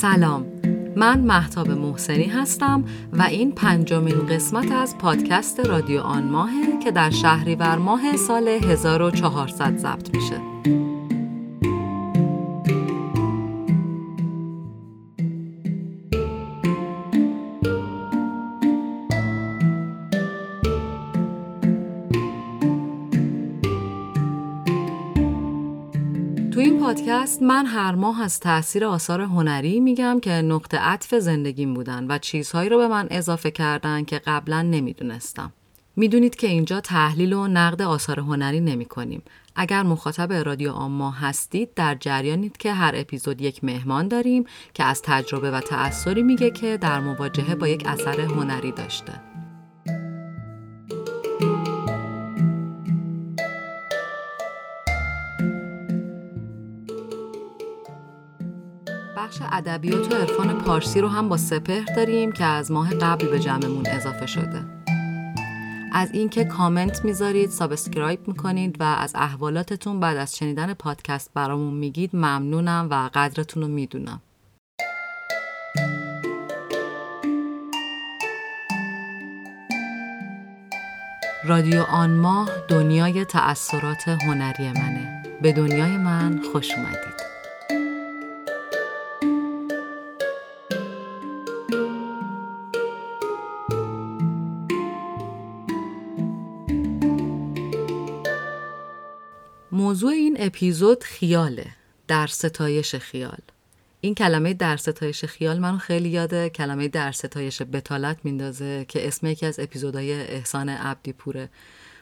سلام. من محتاب محسنی هستم و این پنجمین قسمت از پادکست رادیو آن ماهه که در شهریور ماه سال 1400 ضبط میشه. پادکست من هر ماه از تاثیر آثار هنری میگم که نقطه عطف زندگیم بودن و چیزهایی رو به من اضافه کردن که قبلا نمی‌دونستم. می‌دونید که اینجا تحلیل و نقد آثار هنری نمی کنیم. اگر مخاطب رادیو آما هستید در جریانید که هر اپیزود یک مهمان داریم که از تجربه و تأثری میگه که در مواجهه با یک اثر هنری داشته. بخش ادبیات و عرفان پارسی رو هم با سپهر داریم که از ماه قبل به جمعمون اضافه شده. از اینکه کامنت می‌ذارید، subscribe می‌کنید و از احوالاتتون بعد از شنیدن پادکست برامون میگید ممنونم و قدرتون رو می‌دونم. رادیو آن ماه دنیای تأثیرات هنری منه. به دنیای من خوش اومدید. موضوع این اپیزود خیاله. در ستایش خیال. این کلمه در ستایش خیال منو خیلی یاده. کلمه در ستایش بتالت میندازه که اسم یکی از اپیزودهای احسان عبدی پوره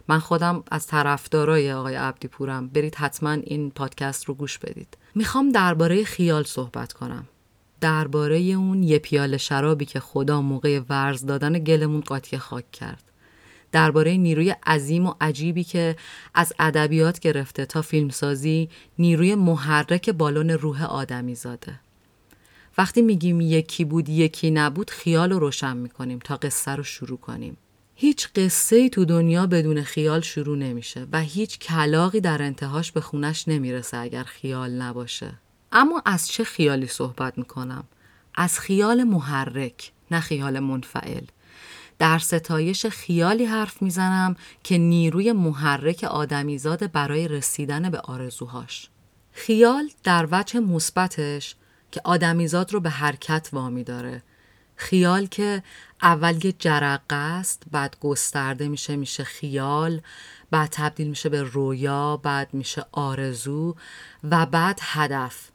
من خودم از طرفدارای آقای عبدی پورم برید حتما این پادکست رو گوش بدید. می‌خوام درباره خیال صحبت کنم. درباره اون یه پیاله شرابی که خدا موقع ورز دادن گلمون قاطی خاک کرد. درباره نیروی عظیم و عجیبی که از ادبیات گرفته تا فیلمسازی نیروی محرک بالون روح آدمی زاده. وقتی میگیم یکی بود یکی نبود خیال رو روشن می‌کنیم تا قصه رو شروع کنیم. هیچ قصه ای تو دنیا بدون خیال شروع نمیشه و هیچ کلاقی در انتهاش به خونش نمی‌رسه اگر خیال نباشه. اما از چه خیالی صحبت می‌کنم؟ از خیال محرک نه خیال منفعل. در ستایش خیالی حرف می‌زنم که نیروی محرک آدمیزاد برای رسیدن به آرزوهاش. خیال در وجه مثبتش که آدمیزاد رو به حرکت وامی داره. خیال که اول یه جرقه است بعد گسترده میشه میشه خیال بعد تبدیل میشه به رویا بعد میشه آرزو و بعد هدف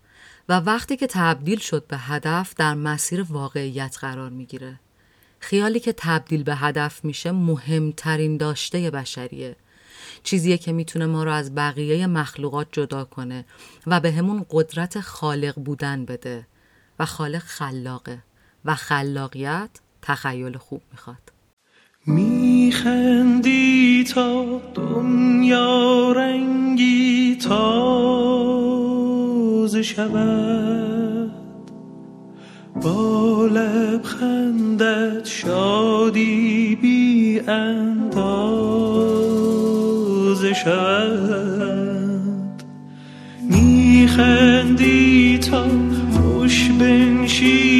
و وقتی که تبدیل شد به هدف در مسیر واقعیت قرار می‌گیره خیالی که تبدیل به هدف میشه مهمترین داشته بشریه. چیزیه که می‌تونه ما رو از بقیه مخلوقات جدا کنه و به همون قدرت خالق بودن بده و خالق خلاقه و خلاقیت تخیل خوب می‌خواد. میخندی تا دنیا رنگی تازه شود. با لبخندت شادی بی اندازه شود. میخندی تا خوش بنشینی.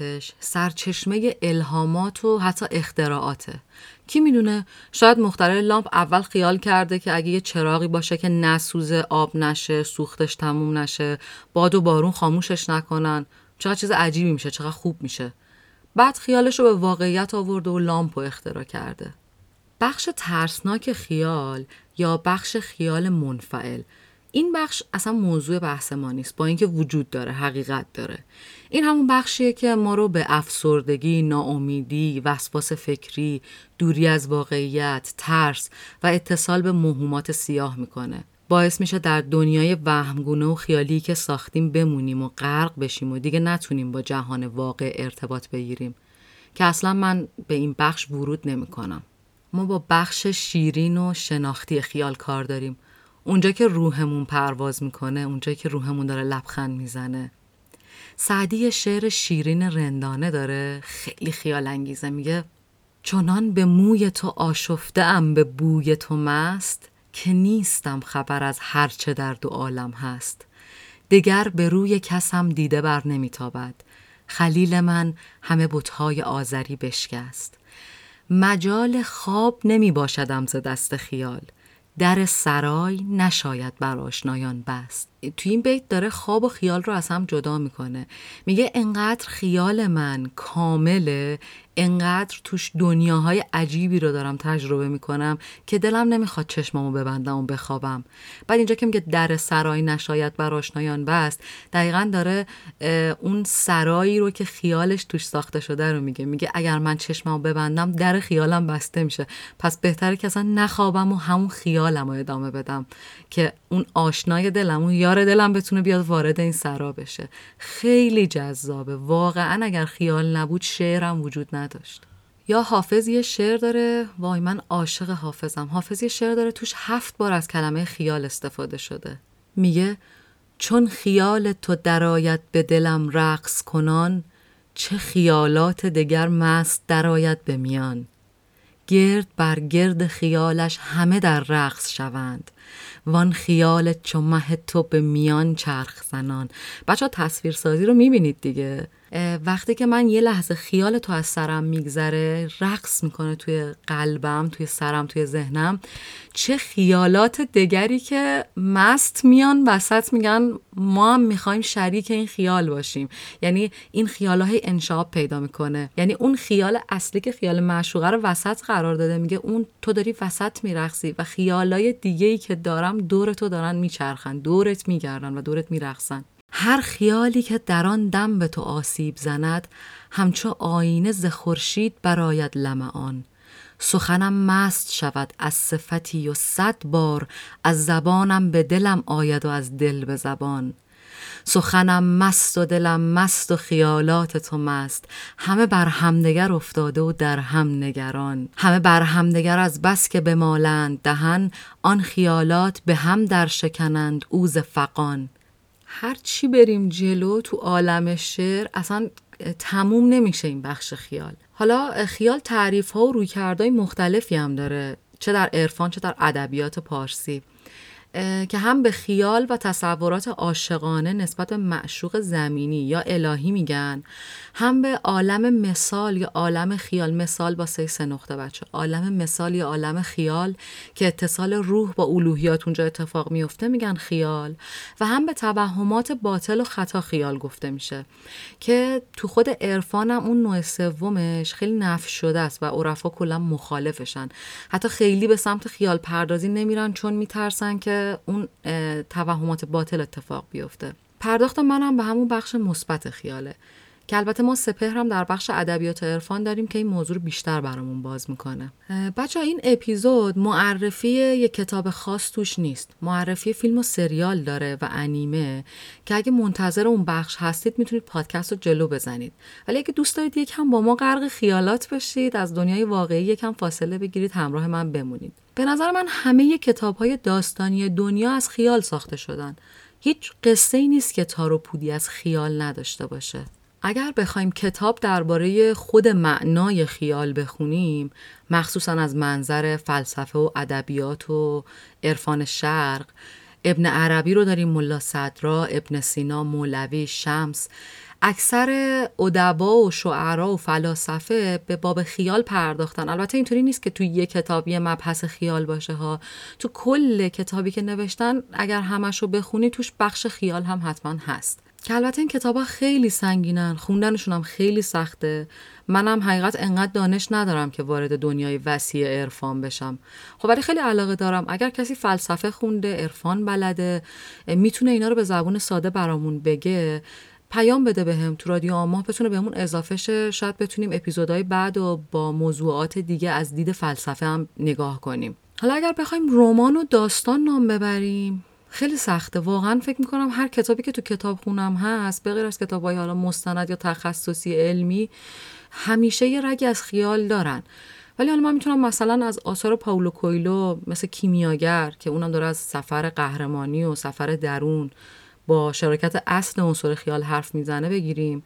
مثبتش سرچشمه الهامات و حتی اختراعاته. کی می‌دونه؟ شاید مخترع لامپ اول خیال کرده که اگه یه چراغی باشه که نسوزه آب نشه سوختش تموم نشه باد و بارون خاموشش نکنن چقدر چیز عجیبی میشه چقدر خوب میشه. بعد خیالش رو به واقعیت آورده و لامپ رو اختراع کرده. بخش ترسناک خیال یا بخش خیال منفعل؟ این بخش اصلا موضوع بحث ما نیست با اینکه وجود داره حقیقت داره این همون بخشیه که ما رو به افسردگی، ناامیدی، وسواس فکری، دوری از واقعیت، ترس و اتصال به موهومات سیاه می‌کنه. باعث میشه در دنیای وهمگونه و خیالی که ساختیم بمونیم و غرق بشیم و دیگه نتونیم با جهان واقع ارتباط بگیریم که اصلا من به این بخش ورود نمی‌کنم. ما با بخش شیرین و شناختی خیال کار داریم اونجا که روحمون پرواز می‌کنه اونجا که روحمون داره لبخند می‌زنه. سعدی شعر شیرین رندانه داره خیلی خیال انگیزه. میگه چنان به موی تو آشفته ام به بوی تو مست که نیستم خبر از هرچه در دو عالم هست. دگر به روی کسم دیده بر نمیتابد. خلیل من همه بتهای آذری بشکست. مجال خواب نمی باشدم ز دست خیال. در سرای نشاید بر آشنایان بست. توی این بیت داره خواب و خیال رو از هم جدا می‌کنه. میگه انقدر خیال من کامله انقدر توش دنیاهای عجیبی رو دارم تجربه می‌کنم که دلم نمی‌خواد چشمامو ببندم و بخوابم. بعد اینجا که میگه در سرای نشاید بر آشنایان بست دقیقا داره اون سرایی رو که خیالش توش ساخته شده رو میگه. میگه اگر من چشممو ببندم در خیالم بسته میشه. پس بهتره که اصلا نخوابم و همون خیالم ادامه بدم که اون آشنای دلم اون یار دلم بتونه بیاد وارد این سرا بشه. خیلی جذابه. واقعا اگر خیال نبود شعرم وجود نداشت. یا حافظ یه شعر داره؟ وای من عاشق حافظم. حافظ یه شعر داره توش هفت بار از کلمه خیال استفاده شده. میگه چون خیال تو درآید به دلم رقص کنان چه خیالات دگر مست درآید به میان. گرد بر گرد خیالش همه در رقص شوند. وان خیال چو مه تو به میان چرخ زنان. بچه ها تصویر سازی رو می‌بینید دیگه. وقتی که من یه لحظه خیال تو از سرم میگذره رقص می‌کنه توی قلبم توی سرم توی ذهنم چه خیالات دگری که مست میان وسط میگن ما هم می‌خوایم شریک این خیال باشیم. یعنی این خیال های انشاب پیدا می‌کنه. یعنی اون خیال اصلی که خیال معشوقه رو وسط قرار داده. میگه اون تو داری وسط میرقصی و خیالای دیگه ای که دارم دور تو دارن میچرخن دورت میگردن و دورت میرقصن. هر خیالی که در آن دم به تو آسیب زند همچو آینه ز خورشید براید لمعان سخنم مست شود از صفتی و صد بار از زبانم به دلم آید و از دل به زبان. سخنم مست و دلم مست و خیالات تو مست همه بر همدیگر افتاده و در هم نگران. همه بر همدیگر از بس که بمالند دهن آن خیالات به هم در شکنند اوز فقان هر چی بریم جلو تو عالم شعر اصلا تموم نمیشه این بخش خیال. حالا خیال تعریف ها و رویکردهای مختلفی هم داره چه در عرفان چه در ادبیات پارسی که هم به خیال و تصورات عاشقانه نسبت به معشوق زمینی یا الهی میگن. هم به عالم مثال یا عالم خیال مثال با سه نقطه بچه. عالم مثال یا عالم خیال که اتصال روح با الوهیات اونجا اتفاق میفته میگن خیال. و هم به توهمات باطل و خطا خیال گفته میشه که تو خود عرفان هم اون نوع سومش خیلی نفش شده است و عرفا کلا مخالفشن. حتی خیلی به سمت خیال پردازی نمیرن چون میترسن که اون توهمات باطل اتفاق بیفته. پرداخت منم به همون بخش مثبت خیاله. که البته ما سپهر هم در بخش ادبیات عرفان داریم که این موضوع رو بیشتر برامون باز می‌کنه. بچه این اپیزود معرفی یک کتاب خاص توش نیست. معرفی فیلم و سریال داره و انیمه که اگه منتظر اون بخش هستید می‌تونید پادکست رو جلو بزنید. ولی اگه دوست دارید یکم با ما غرق خیالات بشید از دنیای واقعی یکم فاصله بگیرید همراه من بمونید. به نظر من همه کتاب های داستانی دنیا از خیال ساخته شدن. هیچ قصه ای نیست که تارو پودی از خیال نداشته باشه. اگر بخوایم کتاب درباره خود معنای خیال بخونیم مخصوصا از منظر فلسفه و ادبیات و عرفان شرق ابن عربی رو داریم ملا صدرا ابن سینا مولوی شمس اکثر ادبا و شعرا و فلاسفه به باب خیال پرداختن. البته اینطوری نیست که توی یه کتاب یه مبحث خیال باشه ها. تو کل کتابی که نوشتن اگر همش رو بخونی توش بخش خیال هم حتما هست. که البته این کتاب ها خیلی سنگینن خوندنشون هم خیلی سخته. منم حقیقت انقدر دانش ندارم که وارد دنیای وسیع عرفان بشم. خب ولی خیلی علاقه دارم. اگر کسی فلسفه خونده عرفان بلده می‌تونه اینا رو به زبون ساده برامون بگه پیام بده بهم به تو رادیو آماه بتونه بهمون اضافه شه. شاید بتونیم اپیزودهای بعد و با موضوعات دیگه از دید فلسفه هم نگاه کنیم. حالا اگر بخوایم رمان و داستان نام ببریم خیلی سخته. واقعا فکر می‌کنم هر کتابی که تو کتاب خونم هست به غیر از کتاب های حالا مستند یا تخصصی علمی همیشه یه رگی از خیال دارن. ولی حالا من می‌تونم مثلا از آثار پاولو کویلو مثل کیمیاگر که اونم داره از سفر قهرمانی و سفر درون با شراکت اصل عنصر خیال حرف می‌زنه بگیریم.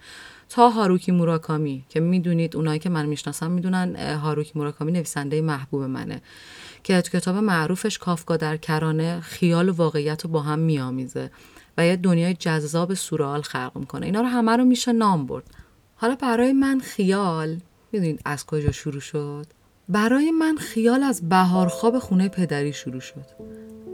تا هاروکی موراکامی که می‌دونید اونایی که من می‌شناسم می‌دونن هاروکی موراکامی نویسنده محبوب منه. که کتاب معروفش کافکا در کرانه خیال و واقعیت رو با هم میآمیزه و یه دنیای جذاب سورال خلق می‌کنه. اینا رو همه رو میشه نام برد. حالا برای من خیال می‌دونید از کجا شروع شد؟ برای من خیال از بهارخواب خونه پدری شروع شد.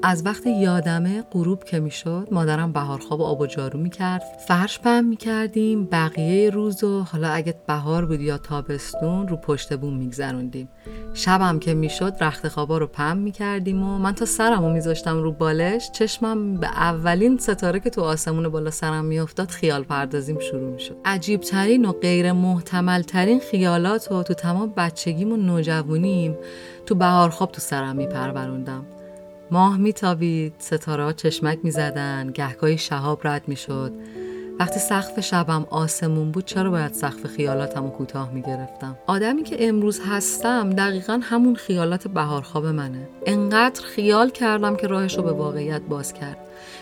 از وقت یادمه غروب که می‌شد مادرم بهارخواب آب و جارو می‌کرد. فرش پم می‌کردیم بقیه روز و حالا اگه بهار بود یا تابستون رو پشت بوم میگذروندیم. شبم که می‌شد رخت خوابا رو پم می‌کردیم و من تا سرم رو میذاشتم رو بالش. چشمم به اولین ستاره که تو آسمون بالا سرم میافتاد خیال پردازیم شروع می‌شد. عجیب ترین و غیر محتمل ترین خیالات و تو تمام بچگیم و نوجوانیم تو بهارخواب تو سرم میپروروندم. ماه میتابید ستاره ها چشمک می‌زدن گهگاهی شهاب رد می‌شد. وقتی سقف شبم آسمون بود چرا باید سقف خیالاتم رو کوتاه می‌گرفتم؟ آدمی که امروز هستم دقیقا همون خیالات بهارخواب منه. انقدر خیال کردم که راهش رو به واقعیت باز کرد.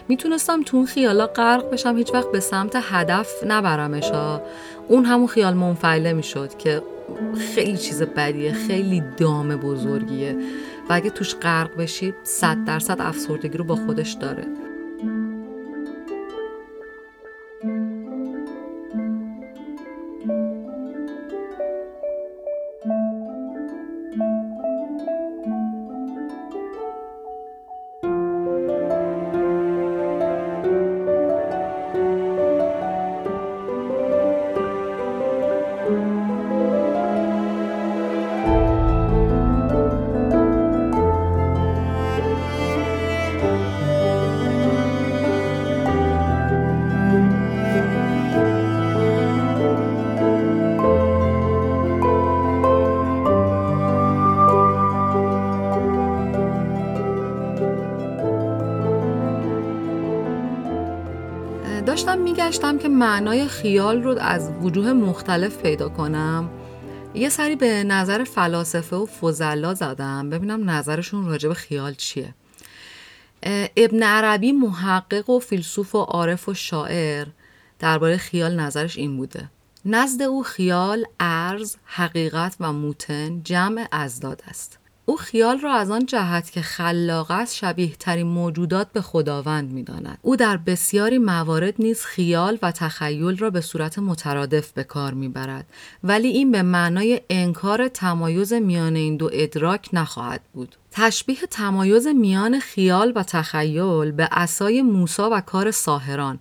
می‌تونستم تو اون خیالا غرق بشم هیچ وقت به سمت هدف نبرمش اون همون خیال منفعله می‌شد که خیلی چیز بدیه خیلی دام بزرگیه. و اگه توش غرق بشید صد درصد افسردگی رو با خودش داره. داشتم میگشتم که معنای خیال رو از وجوه مختلف پیدا کنم. یه سری به نظر فلاسفه و فضلا زدم. ببینم نظرشون راجع به خیال چیه. ابن عربی محقق و فیلسوف و عارف و شاعر. درباره خیال نظرش این بوده. نزد او خیال، ارز، حقیقت و موتن جمع ازداد است. او خیال را از آن جهت که خلاق است شبیه ترین موجودات به خداوند می داند. او در بسیاری موارد نیز خیال و تخیل را به صورت مترادف به کار می برد. ولی این به معنای انکار تمایز میان این دو ادراک نخواهد بود. تشبیه تمایز میان خیال و تخیل به اسای موسا و کار ساهران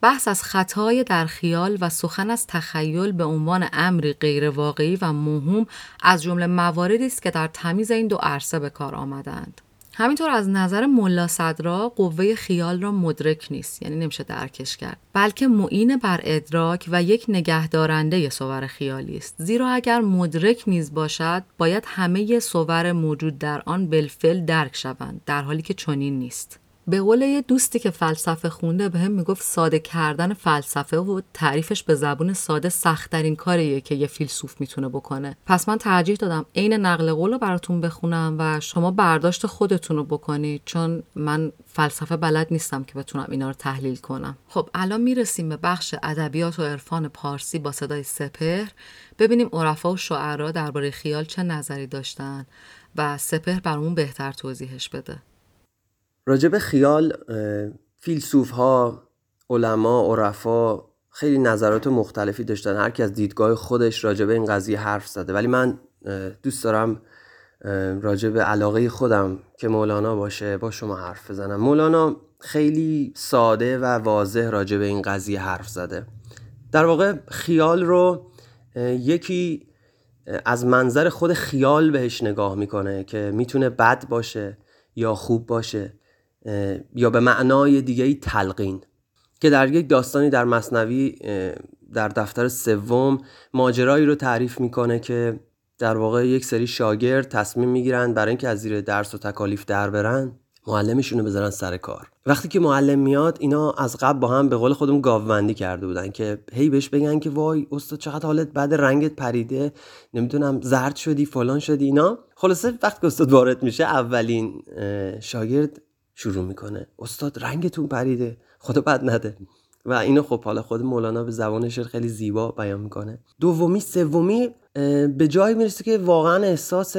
بحث از خطای در خیال و سخن از تخیل به عنوان امری غیرواقعی و مهم از جمله مواردی است که در تمیز این دو عرصه به کار آمدند. همینطور از نظر ملا صدرا قوه خیال را مدرک نیست یعنی نمیشه درکش کرد بلکه معین بر ادراک و یک نگهدارنده صور خیالی است زیرا اگر مدرک نیز باشد باید همه صور موجود در آن بالفعل درک شوند در حالی که چنین نیست به قول یه دوستی که فلسفه خونده به هم می‌گفت ساده کردن فلسفه و تعریفش به زبون ساده سختترین کاریه که یه فیلسوف می‌تونه بکنه. پس من ترجیح دادم عین نقل قول رو براتون بخونم و شما برداشت خودتون رو بکنید چون من فلسفه بلد نیستم که بتونم اینا رو تحلیل کنم. خب الان می‌رسیم به بخش ادبیات و عرفان پارسی با صدای سپهر. ببینیم عرفا و شعرا درباره خیال چه نظری داشتن و سپهر برامون بهتر توضیحش بده. راجب خیال فیلسوف ها علما عرفا خیلی نظرات مختلفی داشتن. هر کی از دیدگاه خودش راجب این قضیه حرف زده. ولی من دوست دارم راجب علاقه خودم که مولانا باشه با شما حرف بزنم. مولانا خیلی ساده و واضح راجب این قضیه حرف زده. در واقع خیال رو یکی از منظر خود خیال بهش نگاه می‌کنه که می‌تونه بد باشه یا خوب باشه. یا به معنای دیگه تلقین که در یک داستانی در مصنوی در دفتر سوم ماجرایی رو تعریف می‌کنه که در واقع یک سری شاگرد تصمیم می‌گیرن برای اینکه از زیر درس و تکالیف در برن معلمشون رو بذارن سر کار. وقتی که معلم میاد اینا از قبل با هم به قول خودمون گاوبندی کرده بودن که هی بهش بگن که وای استاد چقدر حالت بعد رنگت پریده نمی‌دونم زرد شدی فلان شدی اینا. خلاصه وقتی که استاد وارد میشه اولین شاگرد شروع می‌کنه. استاد رنگتون پریده. خدا بد نده. و اینو خب حالا خود مولانا به زبان شعر خیلی زیبا بیان می‌کنه. دومی سومی به جایی می‌رسه که واقعا احساس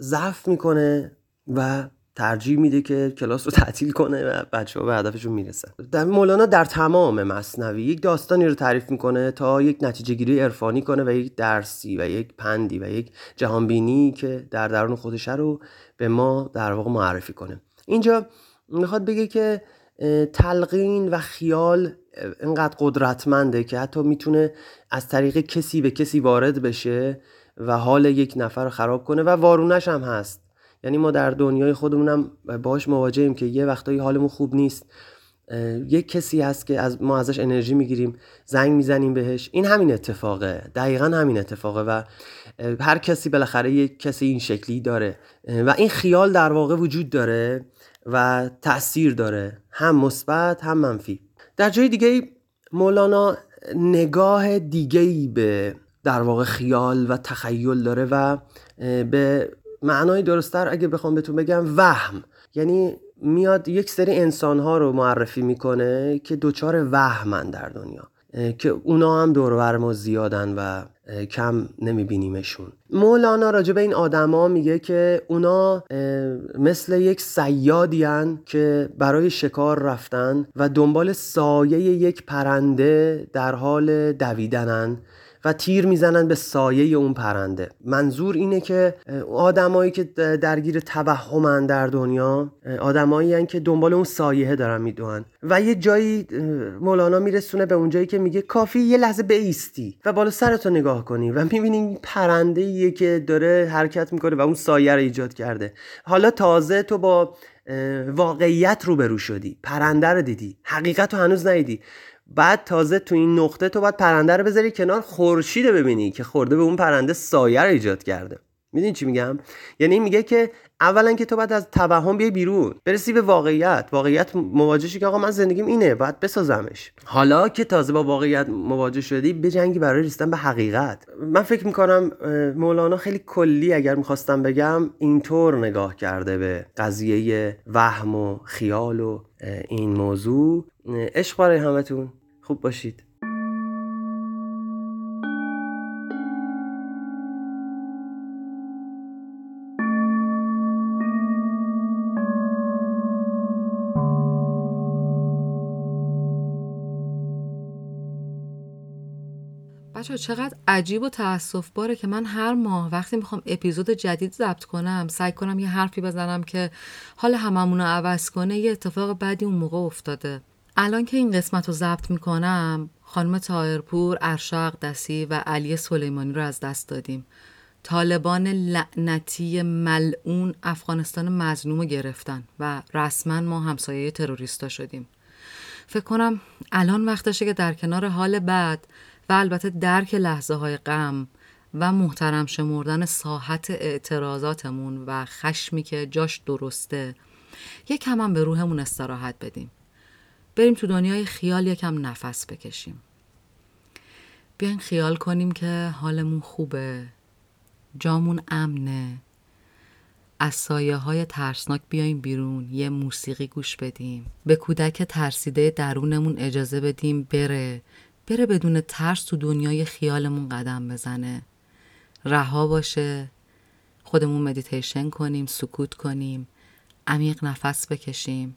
ضعف می‌کنه و ترجیح میده که کلاس رو تعطیل کنه و بچه ها به هدفشون می‌رسه. در مولانا در تمام مصنوی یک داستانی رو تعریف می‌کنه تا یک نتیجه گیری عرفانی کنه و یک درسی و یک پندی و یک جهانبینی که در درون خودشه رو به ما در واقع معرفی کنه. اینجا می‌خواد بگه که تلقین و خیال اینقدر قدرتمنده که حتی می‌تونه از طریق کسی به کسی وارد بشه و حال یک نفر رو خراب کنه و وارونش هم هست. یعنی ما در دنیای خودمونم باش مواجهیم که یه وقتایی حالمون خوب نیست. یک کسی هست که از ما ازش انرژی می‌گیریم زنگ می‌زنیم بهش. این همین اتفاقه. دقیقا همین اتفاقه و هر کسی بالاخره یک کسی این شکلی داره. و این خیال در واقع وجود داره. و تاثیر داره. هم مثبت هم منفی. در جای دیگه مولانا نگاه دیگه به در واقع خیال و تخیل داره و به معنای درستتر اگه بخوام بهتون بگم وهم. یعنی میاد یک سری انسان ها رو معرفی می‌کنه که دوچار وهمن در دنیا که اونا هم دور ما زیادن و کم نمیبینیمشون. مولانا راجع به این آدما میگه که اونا مثل یک سیادی که برای شکار رفتن و دنبال سایه یک پرنده در حال دویدنن. و تیر می‌زنن به سایه اون پرنده. منظور اینه که آدمایی که درگیر توهمن در دنیا آدمایی که دنبال اون سایه دارن می‌دونن و یه جایی مولانا میرسونه به اون جایی که میگه کافی یه لحظه بیستی و بالا سرتو نگاه کنی و می‌بینی پرنده ایه که داره حرکت می‌کنه و اون سایه رو ایجاد کرده. حالا تازه تو با واقعیت روبرو شدی. پرنده رو دیدی. حقیقت رو هنوز ندیدی. بعد تازه تو این نقطه تو باید پرنده رو بذاری کنار خورشید ببینی که خورده به اون پرنده سایه رو ایجاد کرده. می‌دونی چی میگم؟ یعنی میگه که اولا که تو باید از توهم بیای بیرون برسی به واقعیت. واقعیت مواجهشی که آقا من زندگیم اینه باید بسازمش. حالا که تازه با واقعیت مواجه شدی به جنگی برای رسیدن به حقیقت. من فکر می‌کنم مولانا خیلی کلی اگر می‌خواستم بگم اینطور نگاه کرده به قضیه وهم و خیال و این موضوع. عشق برای همتون. خوب باشید. بچه چقدر عجیب و تأصف باره که من هر ماه وقتی می‌خوام اپیزود جدید ضبط کنم سعی کنم یه حرفی بزنم که حال هممون رو عوض کنه یه اتفاق بعدی اون موقع افتاده. الان که این قسمت رو ضبط می‌کنم خانم تایرپور، ارشا دسی و علی سلیمانی رو از دست دادیم. طالبان لعنتی ملعون افغانستان مظلوم رو گرفتن و رسما ما همسایه تروریستا شدیم. فکر کنم الان وقتشه که در کنار حال بعد و البته درک لحظه های غم و محترم شمردن ساحت اعتراضاتمون و خشمی که جاش درسته یک کم هم به روحمون استراحت بدیم. بریم تو دنیای خیال یکم نفس بکشیم. بیاین خیال کنیم که حالمون خوبه جامون امنه. از سایه های ترسناک بیایم بیرون یه موسیقی گوش بدیم. به کودک ترسیده درونمون اجازه بدیم بره. بره بدون ترس تو دنیای خیالمون قدم بزنه. رها باشه. خودمون مدیتیشن کنیم سکوت کنیم. عمیق نفس بکشیم.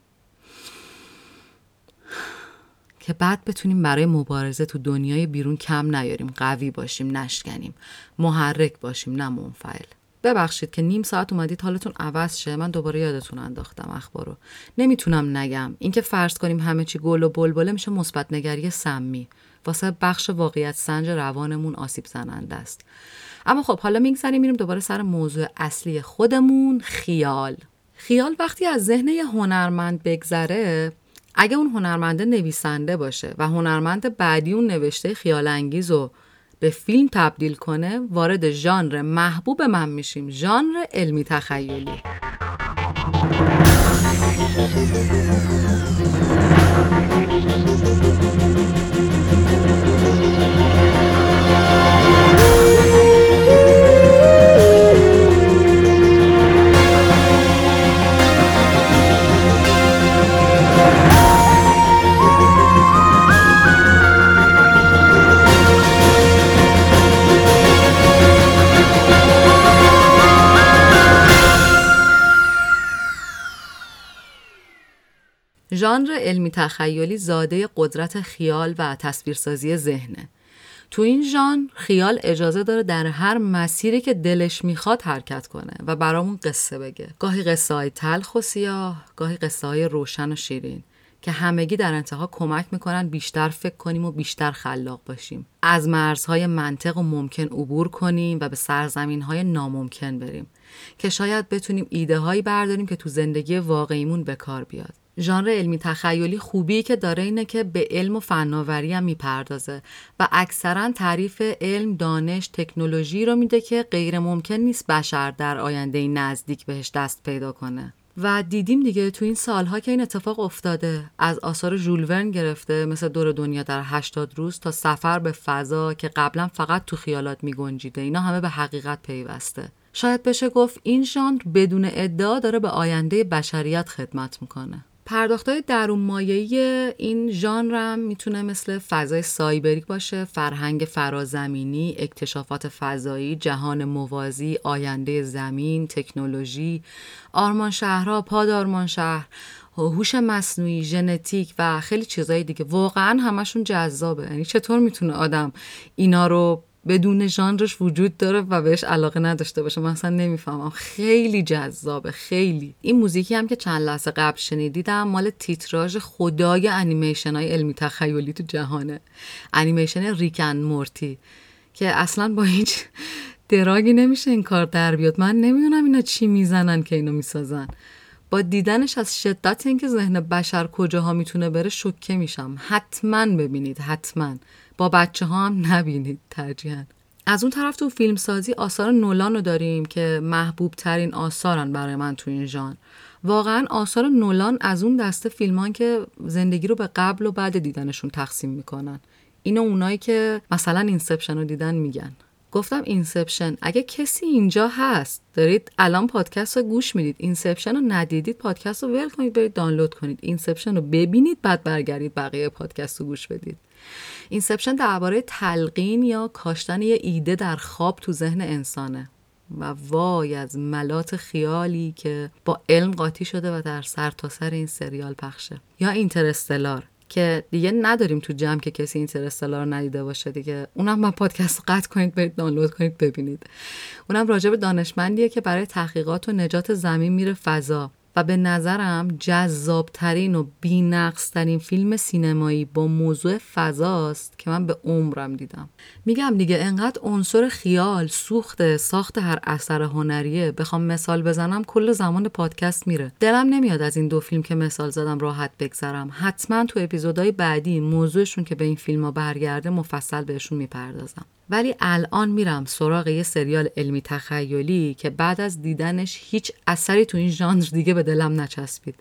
که بعد بتونیم برای مبارزه تو دنیای بیرون کم نیاریم قوی باشیم نشکنیم محرک باشیم نه منفعل. ببخشید که نیم ساعت اومدید حالتون عوض شه. من دوباره یادتون انداختم اخبارو. نمی‌تونم نگم. اینکه فرض کنیم همه چی گل و بلبله میشه مثبت نگری سمی. واسه بخش واقعیت سنج روانمون آسیب زننده است. اما خب حالا میگذریم میریم دوباره سر موضوع اصلی خودمون خیال. خیال وقتی از ذهن یه هنرمند بگذره اگه اون هنرمنده نویسنده باشه و هنرمند بعدی اون نوشته خیال انگیز و به فیلم تبدیل کنه وارد ژانر محبوب من میشیم. ژانر علمی تخیلی. ژانر علمی تخیلی زاده قدرت خیال و تصویرسازی ذهنه. تو این ژانر خیال اجازه داره در هر مسیری که دلش می‌خواد حرکت کنه و برامون قصه بگه. گاهی قصه های تلخ و سیاه، گاهی قصه های روشن و شیرین. که همگی در انتها کمک می‌کنن بیشتر فکر کنیم و بیشتر خلاق باشیم. از مرزهای منطق و ممکن عبور کنیم و به سرزمین های ناممکن بریم. که شاید بتونیم ایده هایی برداریم که تو زندگی واقعیمون به کار بیاد. ژانر علمی تخیلی خوبی که داره اینه که به علم و فناوری هم می‌پردازه و اکثرا تعریف علم، دانش، تکنولوژی رو میده که غیر ممکن نیست بشر در آینده نزدیک بهش دست پیدا کنه. و دیدیم دیگه تو این سالها که این اتفاق افتاده از آثار ژول گرفته مثل دور دنیا در 80 روز تا سفر به فضا که قبلا فقط تو خیالات میگنجیده. اینا همه به حقیقت پیوسته. شاید بشه گفت این ژانر بدون ادعا داره به آینده بشریت خدمت می‌کنه. پرداختهای درون مایهی این ژانر می‌تونه مثل فضای سایبری باشه، فرهنگ فرازمینی، اکتشافات فضایی، جهان موازی، آینده زمین، تکنولوژی، آرمان شهرها، پادارمان شهر، هوش مصنوعی، ژنتیک و خیلی چیزهای دیگه واقعا همشون جذابه. یعنی چطور می‌تونه آدم اینا رو بدون ژانرش وجود داره و بهش علاقه نداشته باشه. من اصلا نمی‌فهمم. خیلی جذابه خیلی. این موزیکی هم که چند لحظه قبل شنیدیدم مال تیتراژ خدای انیمیشن های علمی تخیلی تو جهانه. انیمیشن ریکن مورتی که اصلا با هیچ دراگی نمیشه این کار در بیاد. من نمی‌دونم اینا چی می‌زنن که اینو می‌سازن. با دیدنش از شدت اینکه ذهن بشر کجاها می‌تونه بره شوکه میشم. حتما ببینید حتما. با بچه ها هم نبینید ترجیحاً. از اون طرف تو فیلم سازی آثار نولان رو داریم که محبوب ترین آثارن برای من تو این ژانر. واقعا آثار نولان از اون دسته فیلمان که زندگی رو به قبل و بعد دیدنشون تقسیم می‌کنن. اینو اونایی که مثلا Inception رو دیدن میگن. گفتم Inception اگه کسی اینجا هست دارید الان پادکست رو گوش می‌دید Inception رو ندیدید پادکست رو ول کنید برید دانلود کنید. Inception رو ببینید بعد برگردید بقیه پادکست رو گوش بدید. Inception درباره تلقین یا کاشتن یه ایده در خواب تو ذهن انسانه. و وای از ملات خیالی که با علم قاطی شده و در سر تا سر این سریال پخشه. یا Interstellar که دیگه نداریم تو جمع که کسی اینترستلار ندیده باشه دیگه. اونم با پادکست قطع کنید برید دانلود کنید ببینید. اونم راجع به دانشمندیه که برای تحقیقات و نجات زمین میره فضا. و به نظرم جذابترین و بینقصترین فیلم سینمایی با موضوع فضاست که من به عمرم دیدم. میگم دیگه انقدر عنصر خیال سوخت ساخت هر اثر هنریه. بخوام مثال بزنم کل زمان پادکست میره. دلم نمیاد از این دو فیلم که مثال زدم راحت بگذرم. حتما تو اپیزودهای بعدی موضوعشون که به این فیلم ها برگرده مفصل بهشون می‌پردازم. ولی الان میرم سراغ یه سریال علمی تخیلی که بعد از دیدنش هیچ اثری تو این ژانر دیگه به دلم نچسبید.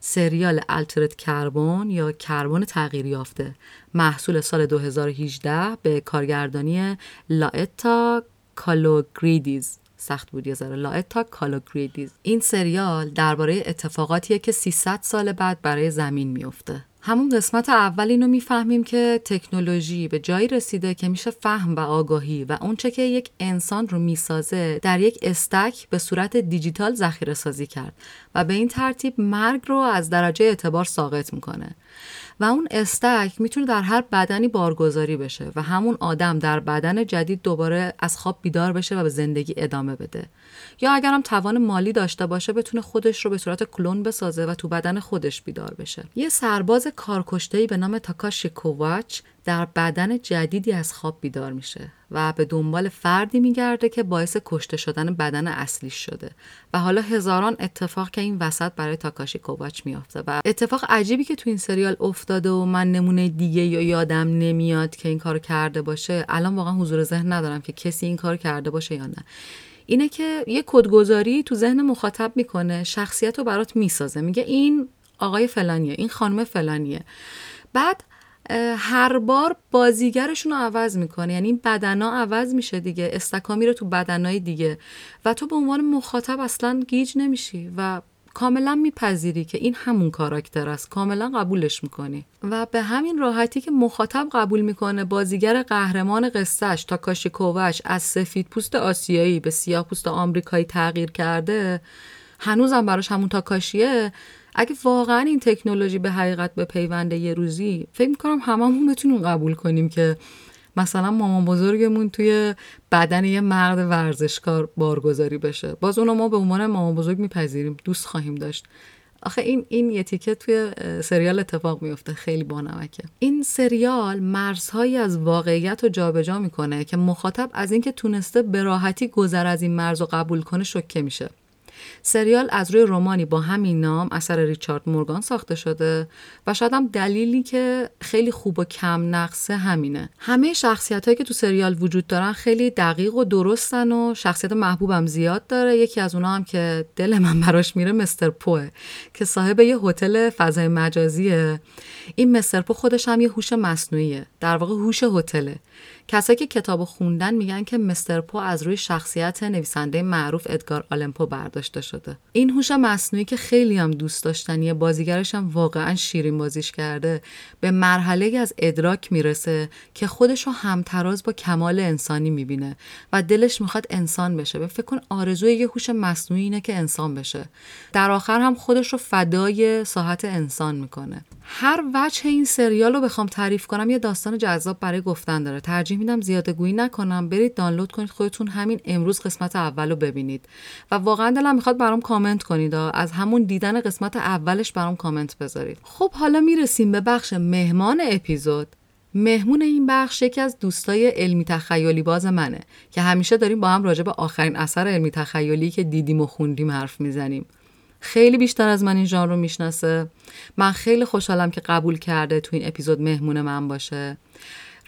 سریال Altered Carbon یا کربن تغییر یافته. محصول سال 2018 به کارگردانی Laeta Kalogridis. سخت بود یه ذره. Laeta Kalogridis. این سریال درباره اتفاقاتیه که 300 سال بعد برای زمین میفته همون قسمت اول اینو می‌فهمیم که تکنولوژی به جایی رسیده که میشه فهم و آگاهی و اونچه که یک انسان رو می‌سازه در یک stack به صورت دیجیتال ذخیره سازی کرد و به این ترتیب مرگ رو از درجه اعتبار ساقط می‌کنه. و اون استک می‌تونه در هر بدنی بارگذاری بشه و همون آدم در بدن جدید دوباره از خواب بیدار بشه و به زندگی ادامه بده. یا اگرم توان مالی داشته باشه بتونه خودش رو به صورت کلون بسازه و تو بدن خودش بیدار بشه. یه سرباز کارکشته‌ای به نام تاکاشی کوواچ در بدن جدیدی از خواب بیدار میشه و به دنبال فردی میگرده که باعث کشته شدن بدن اصلیش شده. و حالا هزاران اتفاق که این وسط برای تاکاشی کوواچ میافته و اتفاق عجیبی که تو این سریال افتاده و من نمونه دیگه یا یادم نمیاد که این کار کرده باشه الان واقعا حضور ذهن ندارم که کسی این کار کرده باشه یا نه. اینه که یه کدگذاری تو ذهن مخاطب می‌کنه شخصیت رو برات می‌سازه. میگه این آقای فلانیه این خانم فلانیه. بعد هر بار بازیگرشون رو عوض می‌کنه. یعنی این بدنا عوض میشه دیگه. استکا میره تو بدنای دیگه. و تو به عنوان مخاطب اصلا گیج نمیشی و کاملا میپذیری که این همون کاراکتر است. کاملا قبولش می‌کنی. و به همین راحتی که مخاطب قبول می‌کنه بازیگر قهرمان قصهش تاکاشی کووش از سفید پوست آسیایی به سیاه پوست آمریکایی تغییر کرده هنوزم براش همون تاکاشیه. اگه واقعا این تکنولوژی به حقیقت به پیونده یه روزی فکر می‌کنم هممون بتونیم قبول کنیم که مثلا مامان بزرگمون توی بدن یه مرد ورزشکار بارگذاری بشه. باز اونو ما به عنوان مامان بزرگ میپذیریم دوست خواهیم داشت. آخه این این یه توی سریال اتفاق میفته خیلی بانمکه. این سریال مرزهایی از واقعیت رو جابجا می‌کنه که مخاطب از اینکه تونسته به راحتی گذر از این مرز رو قبول کنه شوکه میشه. سریال از روی رومانی با همین نام اثر ریچارد مورگان ساخته شده و شاید هم دلیلی که خیلی خوب و کم نقصه همینه. همه شخصیت هایی که تو سریال وجود دارن خیلی دقیق و درستن و شخصیت محبوبم زیاد داره. یکی از اونها هم که دل من براش میره مستر پوه که صاحب یه هتل فضای مجازیه. این مستر پو خودش هم یه هوش مصنوعیه. در واقع هوش هتله. کسایی که کتاب خوندن میگن که مستر پو از روی شخصیت نویسنده معروف ادگار آلمپو برداشته شده. این هوش مصنوعی که خیلی هم دوست داشتنیه بازیگرش هم واقعا شیرین بازیش کرده به مرحله از ادراک می‌رسه که خودش رو همتراز با کمال انسانی می‌بینه و دلش می‌خواد انسان بشه. به فکر کن آرزوی یه هوش مصنوعی اینه که انسان بشه. در آخر هم خودش رو فدای ساحت انسان می‌کنه. هر وجه این سریال رو بخوام تعریف کنم یه داستان جذاب برای گفتن داره. ترجیح میدم زیاده گویی نکنم. برید دانلود کنید خودتون همین امروز قسمت اول رو ببینید. و واقعا دلم می‌خواد برام کامنت کنید. از همون دیدن قسمت اولش برام کامنت بذارید. خب حالا می‌رسیم به بخش مهمان اپیزود. مهمون این بخش یکی از دوستای علمی تخیلی باز منه که همیشه داریم با هم راجع به آخرین اثر علمی تخیلی که دیدیم و خوندیم حرف می‌زنیم. خیلی بیشتر از من این ژانر رو می‌شناسه. من خیلی خوشحالم که قبول کرده تو این اپیزود مهمون من باشه.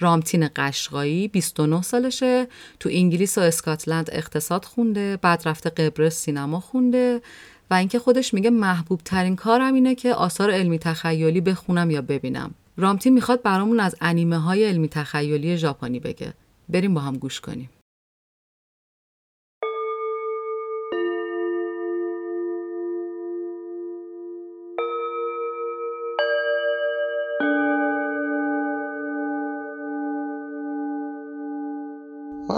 رامتین قشقایی 29 سالشه تو انگلیس و اسکاتلند اقتصاد خونده بعد رفته قبرس سینما خونده و اینکه خودش میگه محبوب ترین کارم اینه که آثار علمی تخیلی بخونم یا ببینم. رامتین می‌خواد برامون از انیمه های علمی تخیلی ژاپنی بگه. بریم با هم گوش کنیم.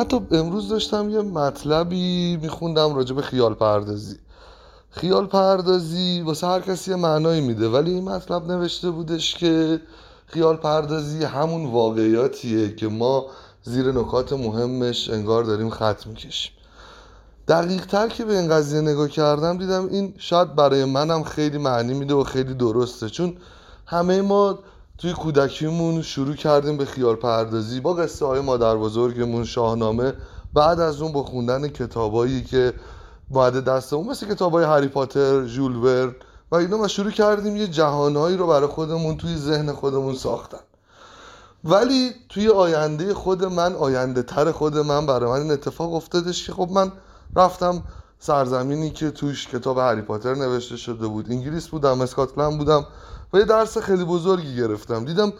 حتی امروز داشتم یه مطلبی میخوندم راجع به خیال پردازی. خیال پردازی واسه هر کسی یه معنایی میده ولی این مطلب نوشته بودش که خیال پردازی همون واقعیاتیه که ما زیر نکات مهمش انگار داریم خط می‌کشیم. دقیق تر که به این قضیه نگاه کردم دیدم این شاید برای منم خیلی معنی میده و خیلی درسته چون همه ما توی کودکیمون شروع کردیم به خیال پردازی با قصه های مادر بزرگمون شاهنامه بعد از اون با خوندن کتابایی که بعد دستمون مثل کتاب های هری پاتر ژول ورن و اینا ما شروع کردیم یه جهانهایی رو برای خودمون توی ذهن خودمون ساختن. ولی توی آینده خود من آینده تر خود من برای من این اتفاق افتادش که خب من رفتم سرزمینی که توش کتاب هری پاتر نوشته شده بود. انگلیس بودم اسکاتلند بودم. و یه درس خیلی بزرگی گرفتم. دیدم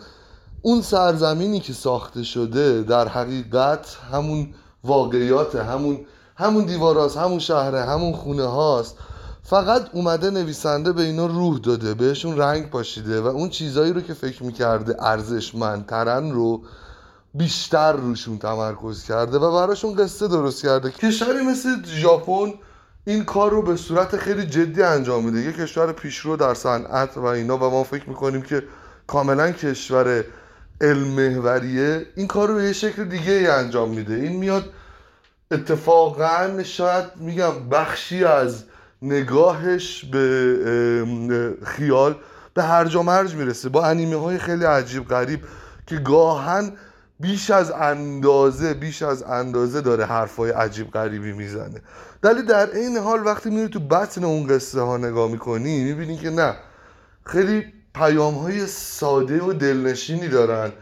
اون سرزمینی که ساخته شده در حقیقت همون واقعیات همون همون دیواراست همون شهره همون خونه هاست. فقط اومده نویسنده به اینا روح داده بهشون رنگ پاشیده و اون چیزایی رو که فکر می‌کرده ارزشمندترن رو بیشتر روشون تمرکز کرده و براشون قصه درست کرده. کشوری مثل ژاپن این کار رو به صورت خیلی جدی انجام میده. یه کشور پیشرو در صنعت و اینا و ما فکر می‌کنیم که کاملا کشور علم محوریه. این کار رو به یه شکل دیگه ای انجام میده. این میاد اتفاقا شاید میگم بخشی از نگاهش به خیال به هرج و مرج می‌رسه. با انیمه های خیلی عجیب غریب که گاهن بیش از اندازه بیش از اندازه داره حرفای عجیب غریبی می‌زنه. ولی در این حال وقتی میری تو بطن اون قصه ها نگاه می‌کنی می‌بینی که نه. خیلی پیام های ساده و دلنشینی دارن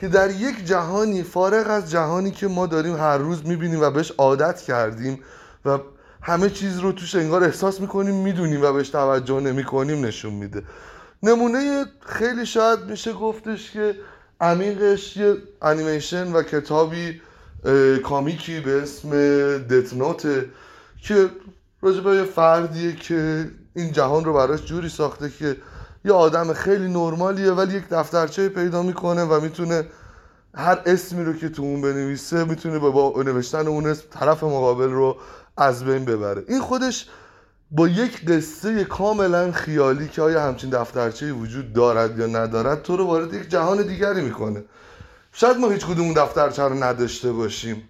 که در یک جهانی فارغ از جهانی که ما داریم هر روز می‌بینیم و بهش عادت کردیم و همه چیز رو توش انگار احساس می‌کنیم می‌دونیم و بهش توجه نمی‌کنیم نشون میده. نمونه خیلی شاید میشه گفتش که عمیقش یه انیمیشن و کتابی کامیکی به اسم دتنوته که راجبه یه فردیه که این جهان رو براش جوری ساخته که یه آدم خیلی نرمالیه ولی یک دفترچه پیدا می‌کنه و می‌تونه هر اسمی رو که تو اون بنویسه می‌تونه با نوشتن اون اسم طرف مقابل رو از بین ببره. این خودش با یک قصه کاملا خیالی که آیا همچین دفترچه وجود دارد یا ندارد تو رو وارد یک جهان دیگری می‌کنه. شاید ما هیچ کدوم دفترچه رو نداشته باشیم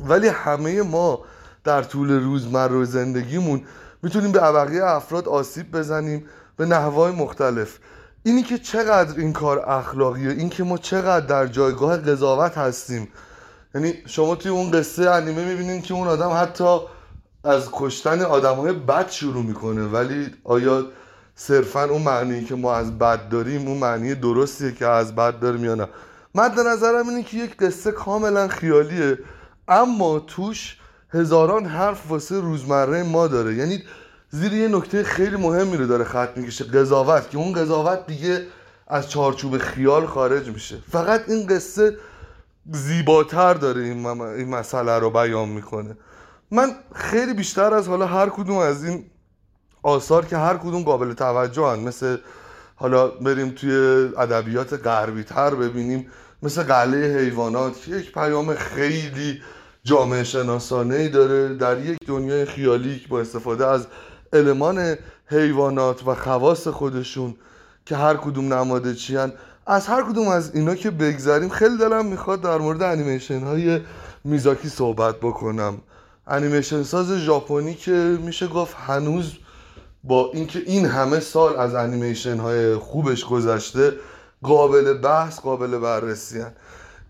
ولی همه ما در طول روزمره زندگیمون می‌تونیم به بقیه افراد آسیب بزنیم به نحوهای مختلف. اینی که چقدر این کار اخلاقیه این که ما چقدر در جایگاه قضاوت هستیم. یعنی شما توی اون قصه انیمه می‌بینید که اون آدم حتی از کشتن آدم های بد شروع می‌کنه. ولی آیا صرفا اون معنی که ما از بد داریم اون معنی درستیه که از بد داریم یا نه؟ مد نظرم اینه که یک قصه کاملا خیالیه. اما توش هزاران حرف واسه روزمره ما داره. یعنی زیر یه نکته خیلی مهمی رو داره خط می‌کشه. قضاوت که اون قضاوت دیگه از چارچوب خیال خارج میشه. فقط این قصه زیباتر داره این, این مسئله رو بیان می‌کنه. من خیلی بیشتر از حالا هر کدوم از این آثار که هر کدوم قابل توجه هن. مثل حالا بریم توی ادبیات غربی تر ببینیم. مثل قله حیوانات که یک پیام خیلی جامعه شناسانه ای داره در یک دنیای خیالی با استفاده از المان حیوانات و خواص خودشون که هر کدوم نماده چیان از هر کدوم از اینا که بگذریم خیلی دلم می‌خواد در مورد انیمیشن های میزاکی صحبت بکنم انیمیشن ساز ژاپنی که میشه گفت هنوز با اینکه این همه سال از انیمیشن های خوبش گذشته قابل بحث قابل بررسی هن.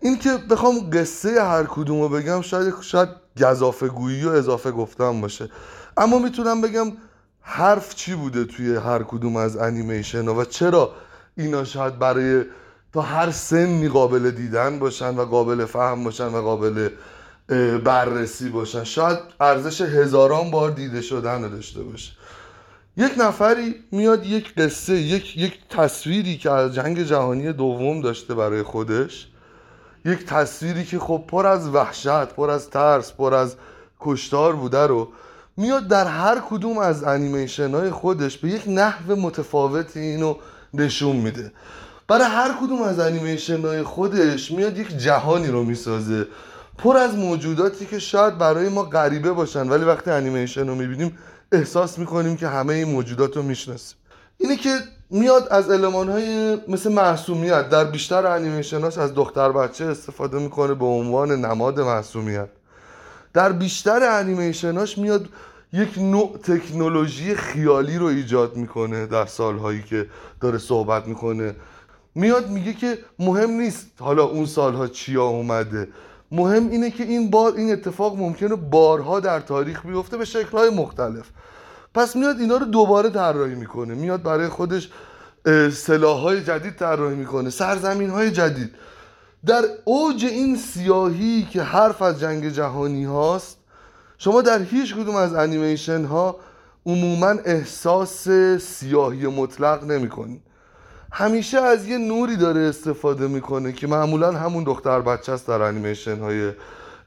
این که بخوام قصه هر کدوم رو بگم شاید شاید گذافه گویی و اضافه گفتم باشه. اما می‌تونم بگم حرف چی بوده توی هر کدوم از انیمیشن و چرا اینا شاید برای تا هر سنی قابل دیدن باشن و قابل فهم باشن و قابل بررسی باشن. شاید ارزش هزاران بار دیده شدن داشته باشه. یک نفری میاد یک قصه یک, یک تصویری که از جنگ جهانی دوم داشته برای خودش یک تصویری که خب پر از وحشت پر از ترس پر از کشتار بوده رو میاد در هر کدوم از انیمیشن های خودش به یک نحو متفاوتی اینو نشون میده. برای هر کدوم از انیمیشن های خودش میاد یک جهانی رو می‌سازه. پر از موجوداتی که شاید برای ما غریبه باشن ولی وقتی انیمیشن رو می‌بینیم احساس می‌کنیم که همه این موجودات رو می‌شناسیم. اینه که میاد از علمان های مثل معصومیت در بیشتر انیمیشناش از دختر بچه استفاده می‌کنه به عنوان نماد معصومیت. در بیشتر انیمیشناش میاد یک نوع تکنولوژی خیالی رو ایجاد می‌کنه در سالهایی که داره صحبت می‌کنه. میاد میگه که مهم نیست حالا اون سالها چیا اومده. مهم اینه که این بار این اتفاق ممکنه بارها در تاریخ بیفته به شکلهای مختلف. پس میاد اینا رو دوباره طراحی می‌کنه. میاد برای خودش سلاحهای جدید طراحی می‌کنه سرزمین های جدید. در اوج این سیاهی که حرف از جنگ جهانی هاست شما در هیچ کدوم از انیمیشن ها عموما احساس سیاهی مطلق نمی همیشه از یه نوری داره استفاده می‌کنه که معمولا همون دختر بچه است در انیمیشن های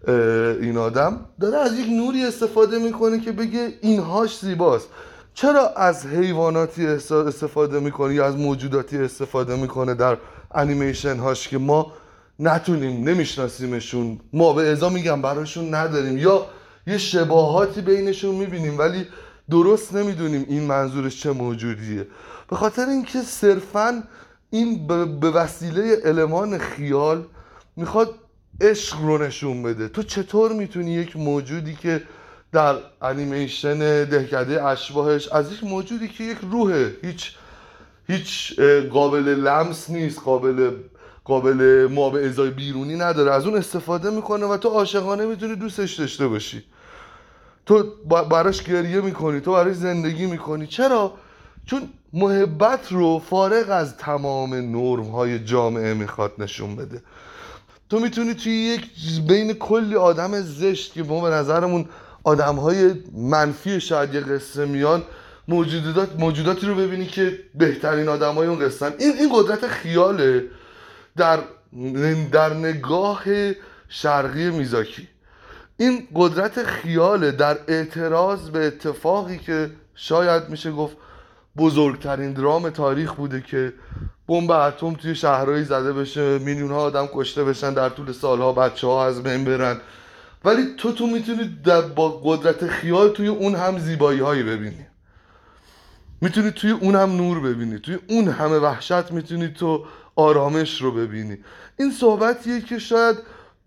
این آدم داره از یک نوری استفاده می‌کنه که بگه اینهاش زیباست. چرا از حیواناتی استفاده می‌کنه یا از موجوداتی استفاده می‌کنه در انیمیشن هاش که ما نتونیم نمیشناسیمشون؟ ما به ازا میگم براشون نداریم. یا یه شباهاتی بینشون می‌بینیم ولی درست نمی‌دونیم این منظورش چه موجودیه. به خاطر اینکه صرفا این به وسیله المان خیال می‌خواد عشق رو نشون بده. تو چطور می‌تونی یک موجودی که در انیمیشن دهکده اشباهش از یک موجودی که یک روحه هیچ هیچ قابل لمس نیست قابل قابل ما به ازای بیرونی نداره. از اون استفاده می‌کنه و تو عاشقانه می‌تونی دوستش داشته باشی. تو براش گریه می‌کنی تو براش زندگی می‌کنی. چرا؟ چون محبت رو فارغ از تمام نرم های جامعه می‌خواد نشون بده. تو می‌تونی توی یک بین کلی آدم زشت که ما به نظرمون آدم های منفی شاید یه قصه میان موجودات موجوداتی رو ببینی که بهترین آدم های اون قصه این این قدرت خیاله در در نگاه شرقی میزاکی. این قدرت خیاله در اعتراض به اتفاقی که شاید میشه گفت بزرگترین درام تاریخ بوده که بمب اتم توی شهرهایی زده بشه میلیون ها آدم کشته بشن در طول سالها بچه ها از بین برن. ولی تو تو می‌تونی با قدرت خیال توی اون هم زیبایی هایی ببینی. می‌تونی توی اون هم نور ببینی. توی اون همه وحشت می‌تونی تو آرامش رو ببینی. این صحبتیه که شاید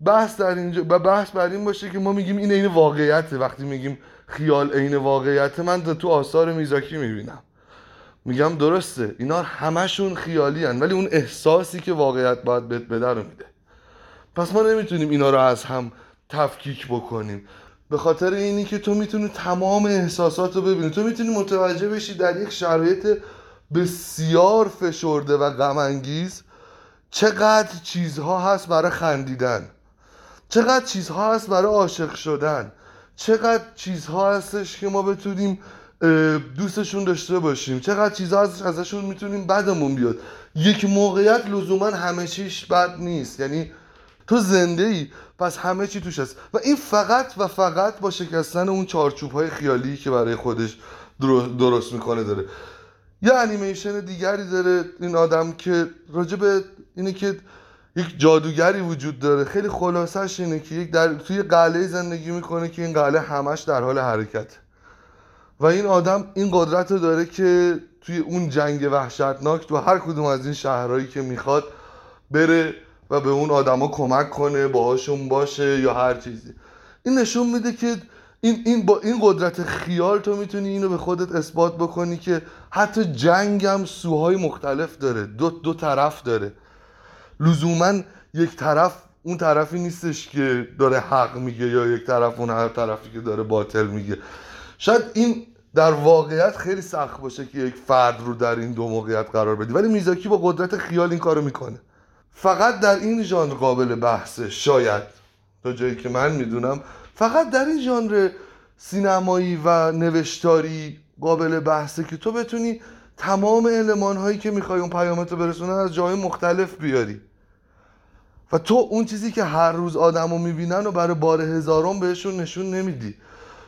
بحث در اینجا و بحث بر این باشه که ما میگیم این عین واقعیته. وقتی میگیم خیال عین واقعیت من تو آثار میزاکی می‌بینم. میگم درسته. اینا همشون خیالی هن ولی اون احساسی که واقعیت باید بهت بده رو میده. پس ما نمی‌تونیم اینا رو از هم تفکیک بکنیم. به خاطر اینی که تو می‌تونی تمام احساسات رو ببینی. تو می‌تونی متوجه بشی در یک شرایط بسیار فشرده و غمانگیز چقدر چیزها هست برای خندیدن. چقدر چیزها هست برای عاشق شدن. چقدر چیزها هستش که ما بتونیم دوستشون داشته باشیم. چقدر چیزها هستش ازشون می‌تونیم بدمون بیاد. یک موقعیت لزوما همه چیش بد نیست. یعنی تو زنده ای پس همه چی توش هست. و این فقط و فقط با شکستن اون چارچوب های خیالی که برای خودش درست می‌کنه داره. یه انیمیشن دیگری داره این آدم که راجب اینه که یک جادوگری وجود داره. خیلی خلاصش اینه که یک در توی قلعه زندگی می‌کنه که این قلعه همش در حال حرکت و این آدم این قدرت رو داره که توی اون جنگ وحشتناک تو هر کدوم از این شهرهایی که می‌خواد بره و به اون آدما کمک کنه باهاشون باشه یا هر چیزی. این نشون میده که این, این با این قدرت خیال تو می‌تونی اینو به خودت اثبات بکنی که حتی جنگ هم سوهای مختلف داره دو, دو طرف داره. لزوما یک طرف اون طرفی نیستش که داره حق میگه یا یک طرف اون هر طرفی که داره باطل میگه. شاید این در واقعیت خیلی سخت باشه که یک فرد رو در این دو موقعیت قرار بدی. ولی میزاکی با قدرت خیال این کارو می‌کنه. فقط در این ژانر قابل بحثه شاید. تا جایی که من می‌دونم. فقط در این ژانر سینمایی و نوشتاری قابل بحثه که تو بتونی تمام علمان هایی که می‌خوای اون پیامت رو برسونه از جای مختلف بیاری. و تو اون چیزی که هر روز آدم رو می‌بینن و برای بار هزارم بهشون نشون نمیدی.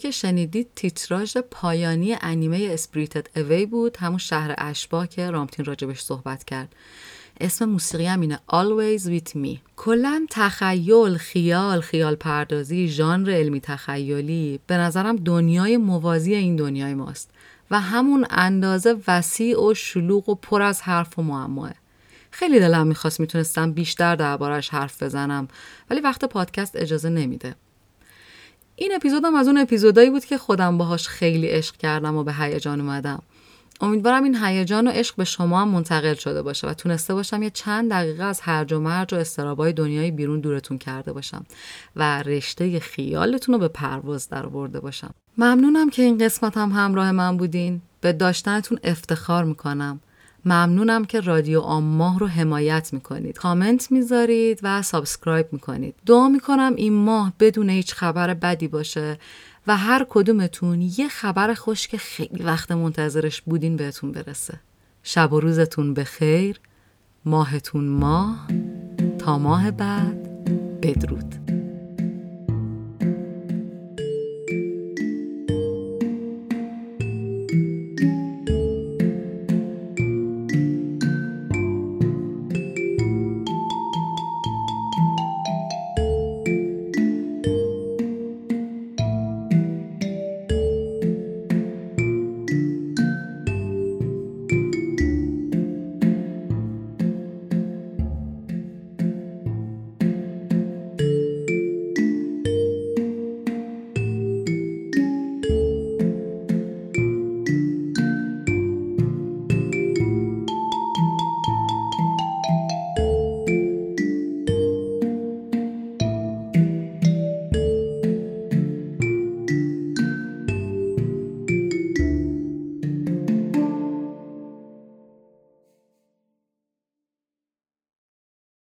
که شنیدید تیتراژ پایانی انیمه اسپریتد اوی بود همون شهر اشباه که رامتین راجبش صحبت کرد. اسم موسیقی هم اینه Always With Me. کلا تخیل، خیال، خیال پردازی، ژانر علمی تخیلی به نظرم دنیای موازی این دنیای ماست و همون اندازه وسیع و شلوغ و پر از حرف و معماه. خیلی دلم می‌خواست می‌تونستم بیشتر دربارش حرف بزنم ولی وقت پادکست اجازه نمیده. این اپیزودم از اون اپیزودایی بود که خودم باهاش خیلی عشق کردم و به هیجان اومدم. امیدوارم این هیجان و عشق به شما هم منتقل شده باشه و تونسته باشم یه چند دقیقه از هرج و مرج و اضطرابای دنیای بیرون دورتون کرده باشم و رشته خیالتون رو به پرواز درآورده باشم. ممنونم که این قسمت هم همراه من بودین. به داشتنتون افتخار می‌کنم. ممنونم که رادیو آماه رو حمایت می‌کنید. کامنت می‌ذارید و subscribe می‌کنید. دعا می‌کنم این ماه بدون هیچ خبر بدی باشه و هر کدومتون یه خبر خوش که خیلی وقت منتظرش بودین بهتون برسه. شب و روزتون بخیر. ماهتون ماه. تا ماه بعد. بدرود.